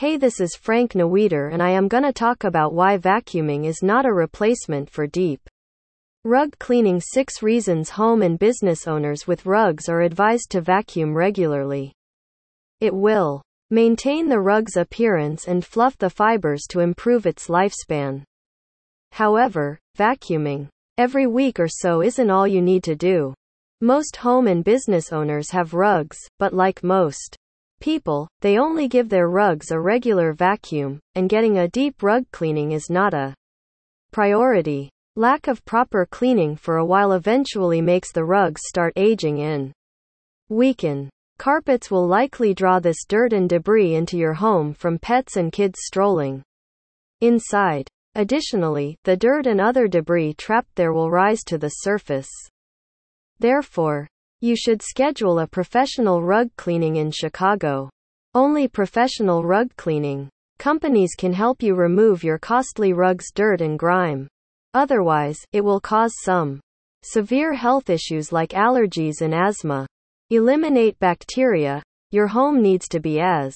Hey, this is Frank Noweeder, and I am gonna talk about why vacuuming is not a replacement for deep rug cleaning. 6 reasons home and business owners with rugs are advised to vacuum regularly. It will maintain the rug's appearance and fluff the fibers to improve its lifespan. However, vacuuming every week or so isn't all you need to do. Most home and business owners have rugs, but like most people, they only give their rugs a regular vacuum, and getting a deep rug cleaning is not a priority. Lack of proper cleaning for a while eventually makes the rugs start aging and weaken. Carpets will likely draw this dirt and debris into your home from pets and kids strolling inside. Additionally, the dirt and other debris trapped there will rise to the surface. Therefore, you should schedule a professional rug cleaning in Chicago. Only professional rug cleaning companies can help you remove your costly rug's dirt and grime. Otherwise, it will cause some severe health issues like allergies and asthma. Eliminate bacteria. Your home needs to be as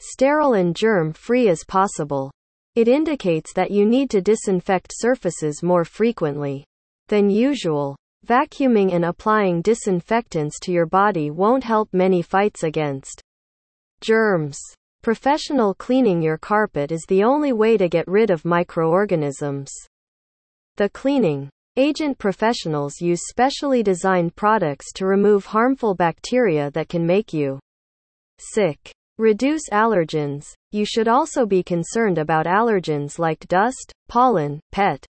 sterile and germ free as possible. It indicates that you need to disinfect surfaces more frequently than usual. Vacuuming and applying disinfectants to your body won't help many fights against germs. Professional cleaning your carpet is the only way to get rid of microorganisms. The cleaning agent professionals use specially designed products to remove harmful bacteria that can make you sick. Reduce allergens. You should also be concerned about allergens like dust, pollen, pet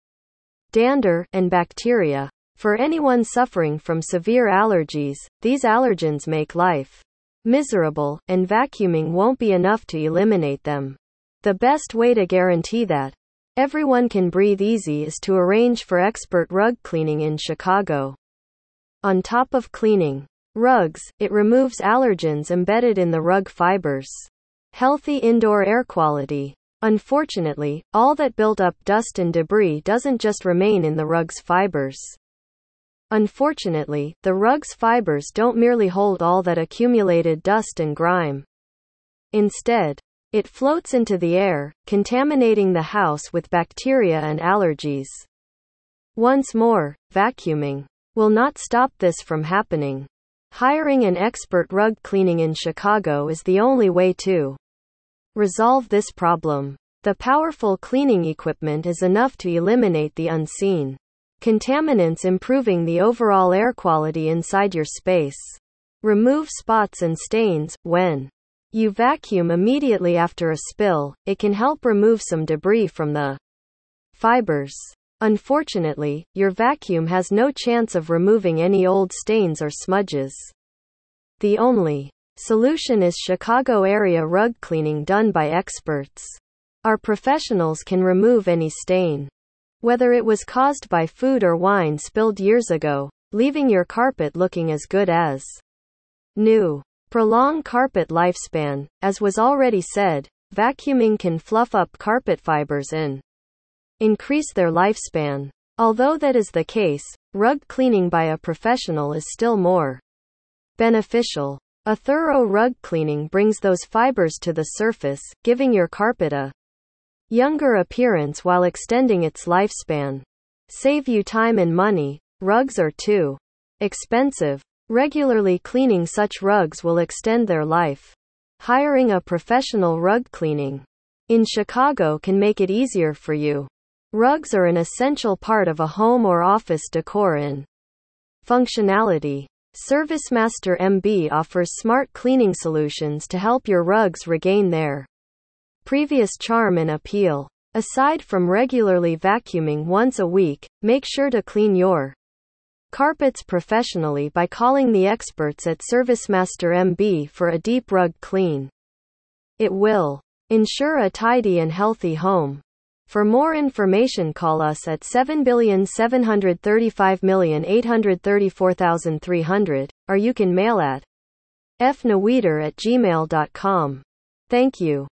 dander, and bacteria. For anyone suffering from severe allergies, these allergens make life miserable, and vacuuming won't be enough to eliminate them. The best way to guarantee that everyone can breathe easy is to arrange for expert rug cleaning in Chicago. On top of cleaning rugs, it removes allergens embedded in the rug fibers. Healthy indoor air quality. Unfortunately, all that built up dust and debris doesn't just remain in the rug's fibers. Unfortunately, the rug's fibers don't merely hold all that accumulated dust and grime. Instead, it floats into the air, contaminating the house with bacteria and allergies. Once more, vacuuming will not stop this from happening. Hiring an expert rug cleaning in Chicago is the only way to resolve this problem. The powerful cleaning equipment is enough to eliminate the unseen contaminants improving the overall air quality inside your space. Remove spots and stains. When you vacuum immediately after a spill, it can help remove some debris from the fibers. Unfortunately, your vacuum has no chance of removing any old stains or smudges. The only solution is Chicago area rug cleaning done by experts. Our professionals can remove any stain whether it was caused by food or wine spilled years ago, leaving your carpet looking as good as new. Prolong carpet lifespan. As was already said, vacuuming can fluff up carpet fibers and increase their lifespan. Although that is the case, rug cleaning by a professional is still more beneficial. A thorough rug cleaning brings those fibers to the surface, giving your carpet a younger appearance while extending its lifespan. Save you time and money. Rugs are too expensive. Regularly cleaning such rugs will extend their life. Hiring a professional rug cleaning in Chicago can make it easier for you. Rugs are an essential part of a home or office decor and functionality. ServiceMaster MB offers smart cleaning solutions to help your rugs regain their previous charm and appeal. Aside from regularly vacuuming once a week, make sure to clean your carpets professionally by calling the experts at ServiceMaster MB for a deep rug clean. It will ensure a tidy and healthy home. For more information call us at 7735834,300, or you can mail at fnoweeder at gmail.com. Thank you.